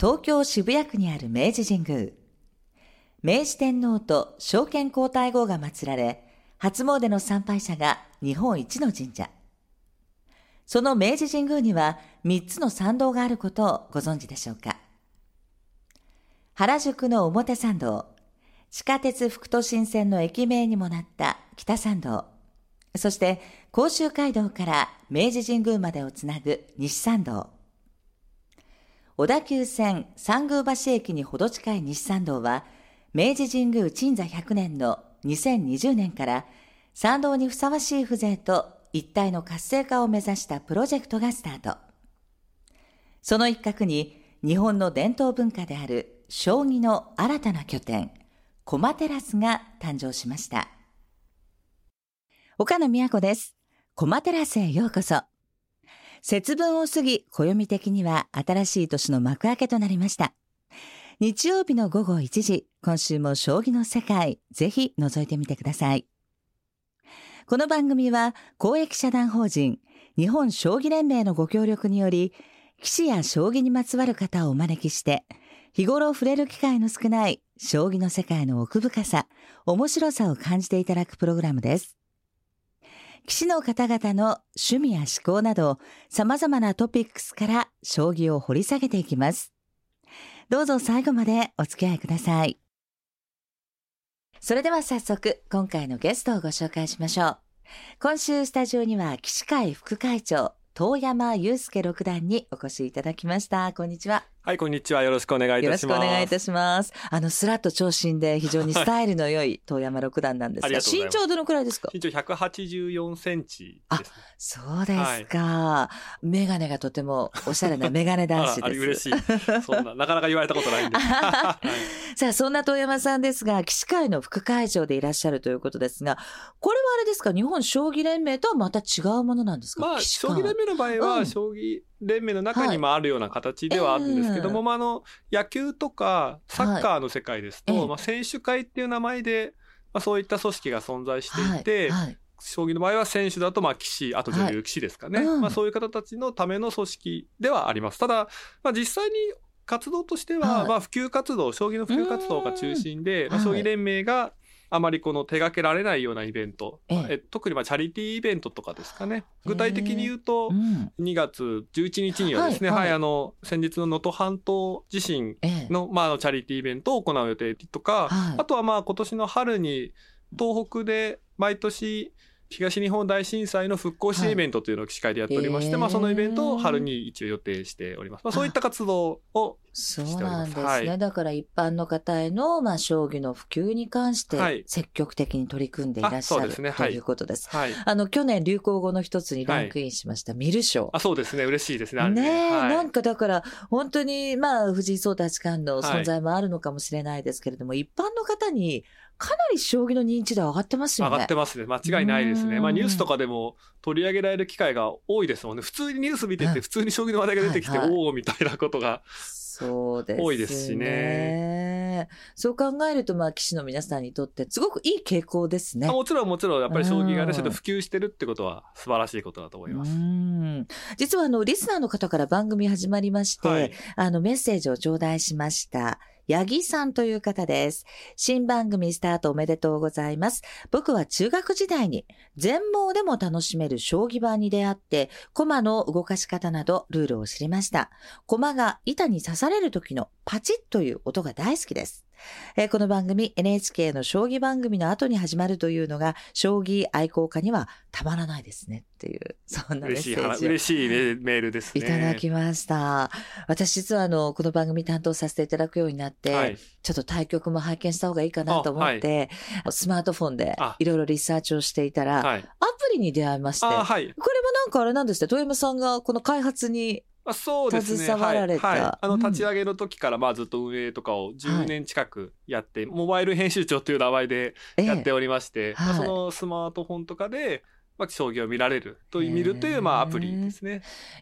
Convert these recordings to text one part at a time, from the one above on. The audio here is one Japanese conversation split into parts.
東京渋谷区にある明治神宮。明治天皇と昭憲皇太后が祀られ、初詣の参拝者が日本一の神社。その明治神宮には3つの参道があることをご存知でしょうか。原宿の表参道、地下鉄副都心線の駅名にもなった北参道、そして甲州街道から明治神宮までをつなぐ西参道。小田急線三宮橋駅にほど近い西参道は、明治神宮鎮座100年の2020年から参道にふさわしい風情と一体の活性化を目指したプロジェクトがスタート。その一角に日本の伝統文化である将棋の新たな拠点、駒テラスが誕生しました。岡野都です。駒テラスへようこそ。節分を過ぎ、暦的には新しい年の幕開けとなりました。日曜日の午後1時、今週も将棋の世界、ぜひ覗いてみてください。この番組は公益社団法人日本将棋連盟のご協力により、棋士や将棋にまつわる方をお招きして、日頃触れる機会の少ない将棋の世界の奥深さ、面白さを感じていただくプログラムです。棋士の方々の趣味や思考など様々なトピックスから将棋を掘り下げていきます。どうぞ最後までお付き合いください。それでは早速今回のゲストをご紹介しましょう。今週スタジオには棋士会副会長遠山祐介六段にお越しいただきました。こんにちは。はい、こんにちは。よろしくお願いいたします。よろしくお願いいたします。あの、スラッと長身で非常にスタイルの良い遠山六段なんですが、身長どのくらいですか？身長184センチです、ね、あ、そうですか。はい、メガネがとてもおしゃれなメガネ男子です。あ嬉しい。そんな、なかなか言われたことないんで。はい、さあ、そんな遠山さんですが、棋士会の副会長でいらっしゃるということですが、これはあれですか、日本将棋連盟とはまた違うものなんですか？まあ、将棋連盟の場合は、将棋連盟の中にもあるような形ではあるんですけども、はいえー、まあ、あの、野球とかサッカーの世界ですと、はい、まあ、選手会っていう名前で、まあ、そういった組織が存在していて、はい、将棋の場合は選手だとまあ棋士、あと女流棋士ですかね。うん、まあ、そういう方たちのための組織ではあります。ただ、まあ、実際に活動としては、まあ、普及活動、将棋の普及活動が中心で、まあ、将棋連盟があまりこの手掛けられないようなイベント、え特にまあチャリティーイベントとかですかね。具体的に言うと、2月11日にはですね、はい、はい、あの先日の能登半島地震の,、まあ、チャリティーイベントを行う予定とか、はい、あとはまあ今年の春に東北で毎年東日本大震災の復興支援イベントというのを司会でやっておりまして、はい、まあ、そのイベントを春に一応予定しております。まあ、そういった活動を。そうなんですね。はい、だから一般の方への、まあ、将棋の普及に関して積極的に取り組んでいらっしゃる、はい、ということです。はい、あの、去年流行語の一つにランクインしました、ミル賞。あ、そうですね。嬉しいですね。ねね、なんかだから、本当に、まあ、藤井聡太八冠の存在もあるのかもしれないですけれども、一般の方に、かなり将棋の認知度上がってますよね。上がってますね。間違いないですね。まあニュースとかでも取り上げられる機会が多いですもんね。普通にニュース見てて、普通に将棋の話題が出てきて、はいはい、おおみたいなことが。そうです、ね、多いですしね。そう考えると、まあ、棋士の皆さんにとって、すごくいい傾向ですね。もちろん、もちろん、やっぱり将棋がね、ちょっと普及してるってことは、素晴らしいことだと思います。実は、あの、リスナーの方から番組始まりまして、はい、あの、メッセージを頂戴しました。八木さんという方です。新番組スタートおめでとうございます。僕は中学時代に全盲でも楽しめる将棋盤に出会って、駒の動かし方などルールを知りました。駒が板に刺される時のパチッという音が大好きです。えー、この番組 NHK の将棋番組の後に始まるというのが将棋愛好家にはたまらないですねっていうそんなメッセージ嬉しいメールですね。いただきました。私実はあのこの番組担当させていただくようになって、はい、ちょっと対局も拝見した方がいいかなと思って、はい、スマートフォンでいろいろリサーチをしていたら、はい、アプリに出会いまして、これもなんかあれなんですね。遠山さんがこの開発にまあ、そうですね。携わられた。はい、はい、あの、立ち上げの時から、まあ、ずっと運営とかを10年近くやって、はい、モバイル編集長という名前でやっておりまして、えー、まあ、そのスマートフォンとかで、まあ、将棋を見られると見るという、まあ、アプリですね。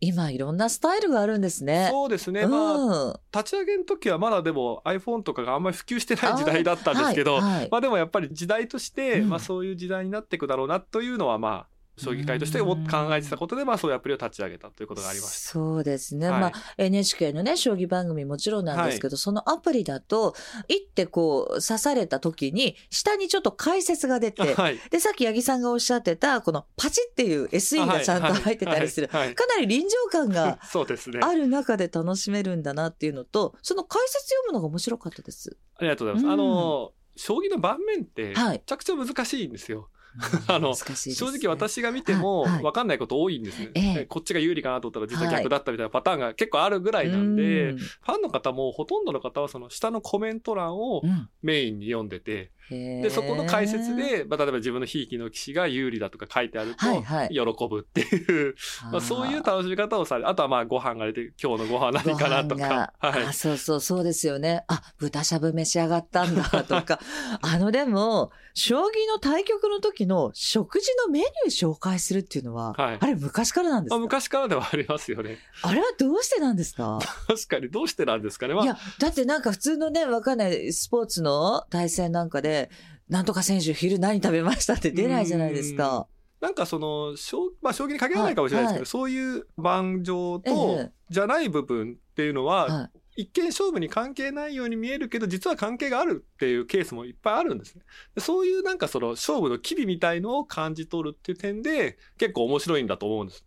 今、いろんなスタイルがあるんですね。そうですね。まあ、立ち上げの時はまだでも iPhone とかがあんまり普及してない時代だったんですけど、はいはい、まあでもやっぱり時代として、うん、まあそういう時代になっていくだろうなというのは、まあ、将棋界としても考えてたことで、まあそういうアプリを立ち上げたということがありました。そうですね。はいまあ NHK のね、将棋番組もちろんなんですけど、そのアプリだと、一手こう刺された時に、下にちょっと解説が出て、はい。で、さっき八木さんがおっしゃってた、このパチっていう SE がちゃんと入ってたりする。はいはいはいかなり臨場感が。ある中で楽しめるんだなっていうのと、その解説読むのが面白かったです。ありがとうございます。うんあの、将棋の盤面って、はいめちゃくちゃ難しいんですよ。あの難しいです正ね直私が見てもはい。はい。分かんないこと多いんですね、ええ。でこっちが有利かなと思ったら実は逆だったみたいなパターンが結構あるぐらいなんで、うん。ファンの方もほとんどの方はその下のコメント欄をうん。メインに読んでて、でそこの解説で、まあ、例えば自分のひいきの棋士が有利だとか書いてあるとはいはい喜ぶっていう、まあ、そういう楽しみ方をされあとはまあご飯が出て今日のご飯何かなとか。はいあ、そうそう、そうですよね。あ、豚しゃぶ召し上がったんだとか。あの、でも、将棋の対局の時の食事のメニュー紹介するっていうのは、はいあれ昔からなんですまあ、か昔からではありますよね。あれはどうしてなんですか？確かにどうしてなんですかね。まあいや、だってなんか普通のね、わかんないスポーツの対戦なんかで、なんとか選手昼何食べましたって出ないじゃないですか。なんかその、将まあ、将棋に限らないかもしれないですけど、はいはいそういう盤上えとえ、じゃない部分っていうのは、は一見勝負に関係ないように見えるけど、実は関係があるっていうケースもいっぱいあるんですね。でそういうなんかその勝負の機微みたいのを感じ取るっていう点で、結構面白いんだと思うんです。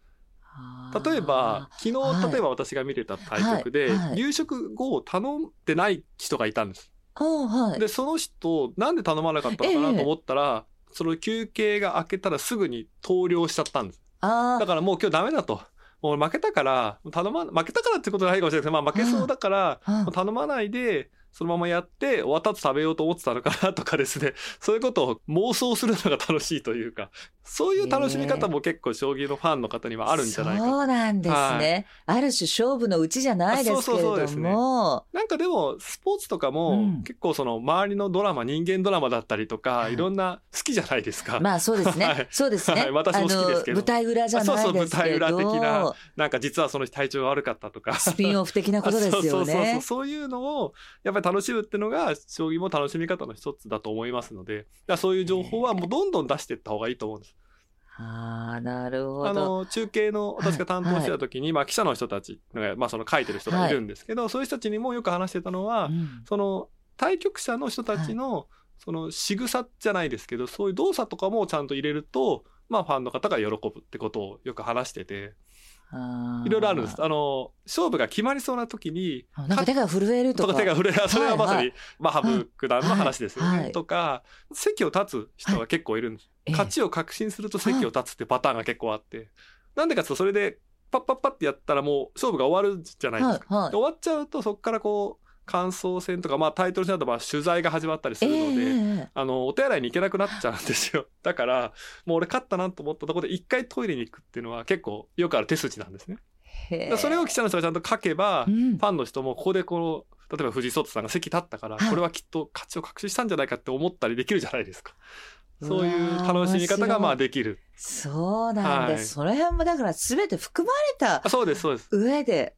い。例えば、昨はい日、例えば私が見てた対局で夕食後を頼んでない人がいたんです。ああ、はい。で、その人、なんで頼まなかったのかなと思ったら、その休憩が明けたらすぐに投了しちゃったんです。あだからもう今日ダメだと。もう負けたから、頼ま、負けたからってことはないかもしれないですけど、まあ負けそうだから、頼まないで、そのままやって、終わった後食べようと思ってたのかなとかですね、そういうことを妄想するのが楽しいというか、そういう楽しみ方も結構将棋のファンの方にはあるんじゃないか。そうなんですね。ある種勝負のうちじゃないですけれあそうそうそうどですねも。なんかでも、スポーツとかも、うん結構その周りのドラマ、人間ドラマだったりとか、はいいろんな好きじゃないですか。まあ そうですね。はいそうですね。はい私も好きですけど舞台裏じゃないですけど。そうそう舞台裏的ななんか実はその人体調が悪かったとか。スピンオフ的なことですよ そうそうそうそうね。そういうのをやっぱり楽しむっていうのが将棋も楽しみ方の一つだと思いますのでだそういう情報はもうどんどん出していった方がいいと思うんです。ああ、なるほあど。の中継の私が担当してた時に、まあ、記者の人たちが、まあ、その書いてる人がい。るんですけど、そういう人たちにもよく話してたのは、うん。その対局者の人たちの、その仕草じゃないですけどそういう動作とかもちゃんと入れると、まあ、ファンの方が喜ぶってことをよく話してていろいろあるんです。あの勝負が決まりそうな時にあなんか手が震えるとか。とか手が触れそれはまさに、はまあ、羽生九段の話ですよね、とか席を立つ人が結構いるんです、ええ。勝ちを確信すると席を立つってパターンが結構あって、なんでかっていうとそれでパッパッパッってやったらもう勝負が終わるじゃないですか、終わっちゃうとそこからこう感想戦とか、まあ、タイトル戦だとまあ取材が始まったりするので、ええあのお手洗いに行けなくなっちゃうんですよ。だからもう俺勝ったなと思ったところで一回トイレに行くっていうのは結構よくある手筋なんですね。それを記者の人がちゃんと書けば、うん。ファンの人もここでこの例えば藤井聡太さんが席立ったから、はい。これはきっと勝ちを確信したんじゃないかって思ったりできるじゃないですか。そういう楽しみ方がまあできる。そうなんです。はいその辺もだから全て含まれたあそうですそうです。上で、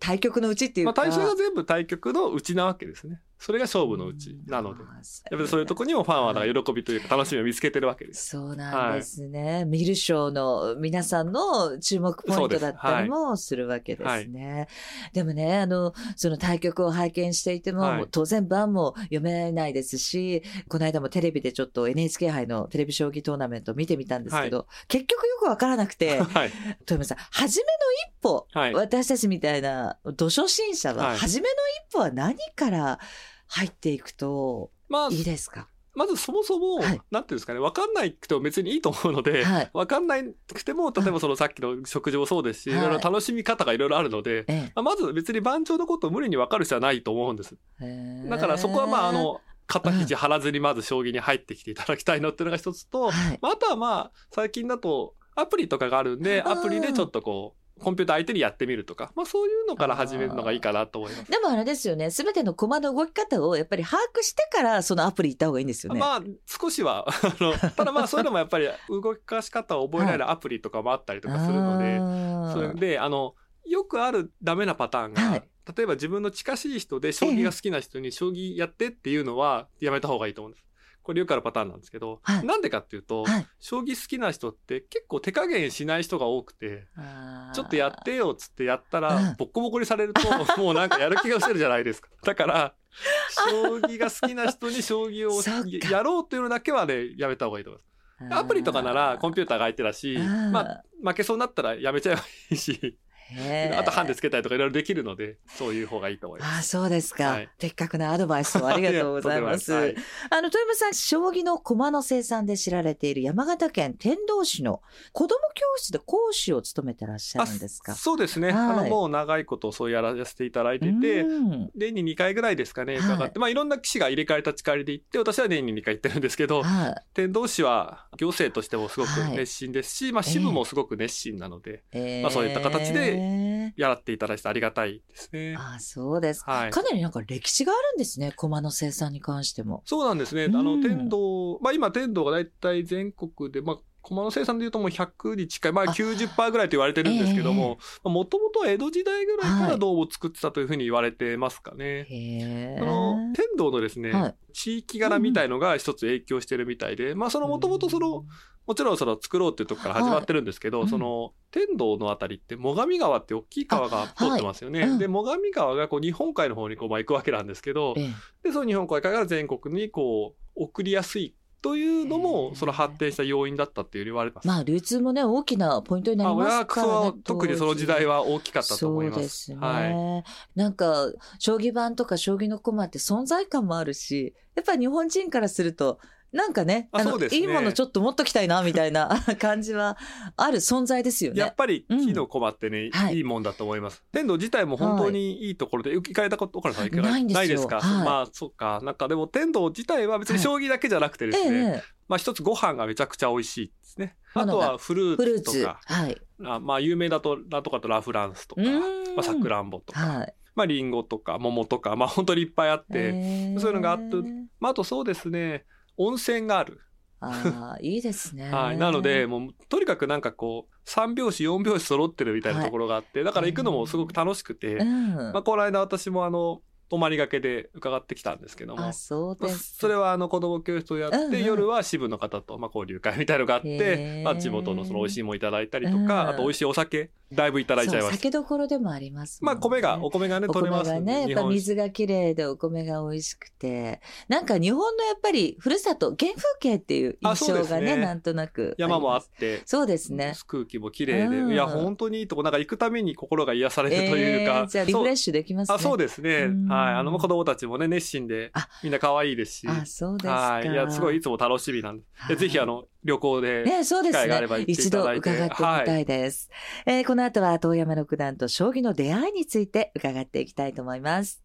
対局のうちっていうか。まあ対象が全部対局のうちなわけですね。それが勝負のうちなので。やっぱりそういうとこにもファンはだから喜びというか楽しみを見つけてるわけです。そうなんですね。見る賞の皆さんの注目ポイントだったりもするわけですね。でもね、あの、その対局を拝見していても、はい当然番も読めないですし、この間もテレビでちょっと NHK 杯のテレビ将棋トーナメント見てみたんですけど、結局よくわからなくて、はい。富山さん、初めの一歩、はい。私たちみたいな、土初心者は、はい初めの一歩は何から入っていくとまあ、いいですか？まずそもそも、はい。なんていうんですかね、わかんないくても別にいいと思うので、はい。わかんないくても、例えばそのさっきの食事もそうですし、はい。いろいろ楽しみ方がいろいろあるので、えまあまず別に番長のことを無理に分かる必要はないと思うんです。え。だからそこはまあ、あの、肩肘張らずにまず将棋に入ってきていただきたいのっていうのが一つと、はい。まあ、あとはまあ、最近だとアプリとかがあるんで、うんアプリでちょっとこう、コンピューター相手にやってみるとか、まあそういうのから始めるのがいいかなと思います。でもあれですよね。すべての駒の動き方をやっぱり把握してからそのアプリ行った方がいいんですよね。まあ少しは あのただまあ そういうのもやっぱり動かし方を覚えられるアプリとかもあったりとかするので、それで、であのよくあるダメなパターンが、はい例えば自分の近しい人で将棋が好きな人に将棋やってっていうのはやめた方がいいと思うんです。これよくあるパターンなんですけど、はい。なんでかっていうと、はい。将棋好きな人って結構手加減しない人が多くて、ちょっとやってよっつってやったうん。ら、ボッコボコにされると、もうなんかやる気が失せるじゃないですか。だから、将棋が好きな人に将棋を やろうというのだけはね、やめた方がいいと思います。アプリとかならコンピューターが相手だし、まあ、負けそうになったらやめちゃえばいいし、あとハンデつけたりとかいろいろできるので、そういう方がいいと思います。ああ、そうですか、はい。的確なアドバイスをありがとうございます。やとんでもない。あの、豊山さん、将棋の駒の生産で知られている山形県天童市の子供教室で講師を務めてらっしゃるんですか？あそうですね、はい。あのもう長いことそうやらせていただいてて、うん。年に2回ぐらいですかね、はい伺って、まあいろんな棋士が入れ替え立ち替わりで行って、私は年に2回行ってるんですけど、はい。天童市は行政としてもすごくはい。熱心ですし、まあ支部もすごく熱心なので、えー。まあそういった形でやらっていただいてありがたいですね。ああ、そうですか、はいかなりなんか歴史があるんですね、駒の生産に関しても。そうなんですね。あうんの、天童、まあ今天童が大体全国で、まあ、駒の生産でいうともう100に近い、まああ90%ぐらいと言われてるんですけども、もともとは江戸時代ぐらいかはい。ら銅を作ってたというふうに言われてますかね。へえ。あの、天童のですね、はい。地域柄みたいのが一つ影響してるみたいで、まあそのもともとその、もちろんその作ろうっていうところから始まってるんですけど、はい。その天童のあたりって最上川って大きい川が通ってますよね。はいうん。で、最上川がこう日本海の方にこうまあ行くわけなんですけど、ええ。で、その日本海から全国にこう送りやすいというのへも、ーその発展した要因だったって言われてます。まあ、流通もね、大きなポイントになりますまあ、からね。は特にその時代はは大きかったと思います。そうですね。はい。なんか、将棋盤とか将棋の駒って存在感もあるし、やっぱり日本人からすると、なんかね、のあそうですね。いいものちょっと持っときたいな、みたいな 感じはある存在ですよね。やっぱり木の駒ってね、はい。いいもんだと思います。天童自体も本当にいいところで、行かれたこと、岡野さん行かれないないですか、はい。まあ、そうか。なんかでも天童自体は別に将棋だけじゃなくてですね、ええ。まあ一つご飯がめちゃくちゃ美味しいですね。あとはフルーツ。とか、はい。あまあ有名だと、なんとかとラ・フランスとか、まあさくらんぼとか、はい。まあリンゴとか桃とか、まあ本当にいっぱいあって、ええ。そういうのがあってまああとそうですね、温泉がある。ああ、いいですね。はい。なので、もう、とにかくなんかこう、3拍子、4拍子揃ってるみたいなところがあって、だから行くのもすごく楽しくて、うん。まあ、この間私もあの、泊まりがけで伺ってきたんですけどもあ、、そうまあですか。それはあの子供教室をやって、うんうん夜は支部の方とまあ交流会みたいのがあっへてー、まあ、地元のその美味しいものいただいたりとか、うんあと美味しいお酒、だいぶいただいちゃいました。酒どころでもありますもんね。まあ米が、お米がね、お取れますんで日本やっぱ水がきれいでお米が美味しくて、なんか日本のやっぱりふるさと、原風景っていうあ印象がね、ねなんとなく。山もあ。って、そうですね。空気も綺麗で、うんいや、本当にいいとこ、なんか行くために心が癒されるというか、えーじゃあリフレッシュできますね。あそうですね。うんはい。あの、子供たちもね、熱心であ、みんな可愛いですし。あ、そうですか。はい。いや、すごいいつも楽しみなんで。はいでぜひ、あの、旅行で。機会があれねば。行ってい一度ただいて伺ってみたいです。えーこの後は遠山六段と将棋の出会いについて伺っていきたいと思います。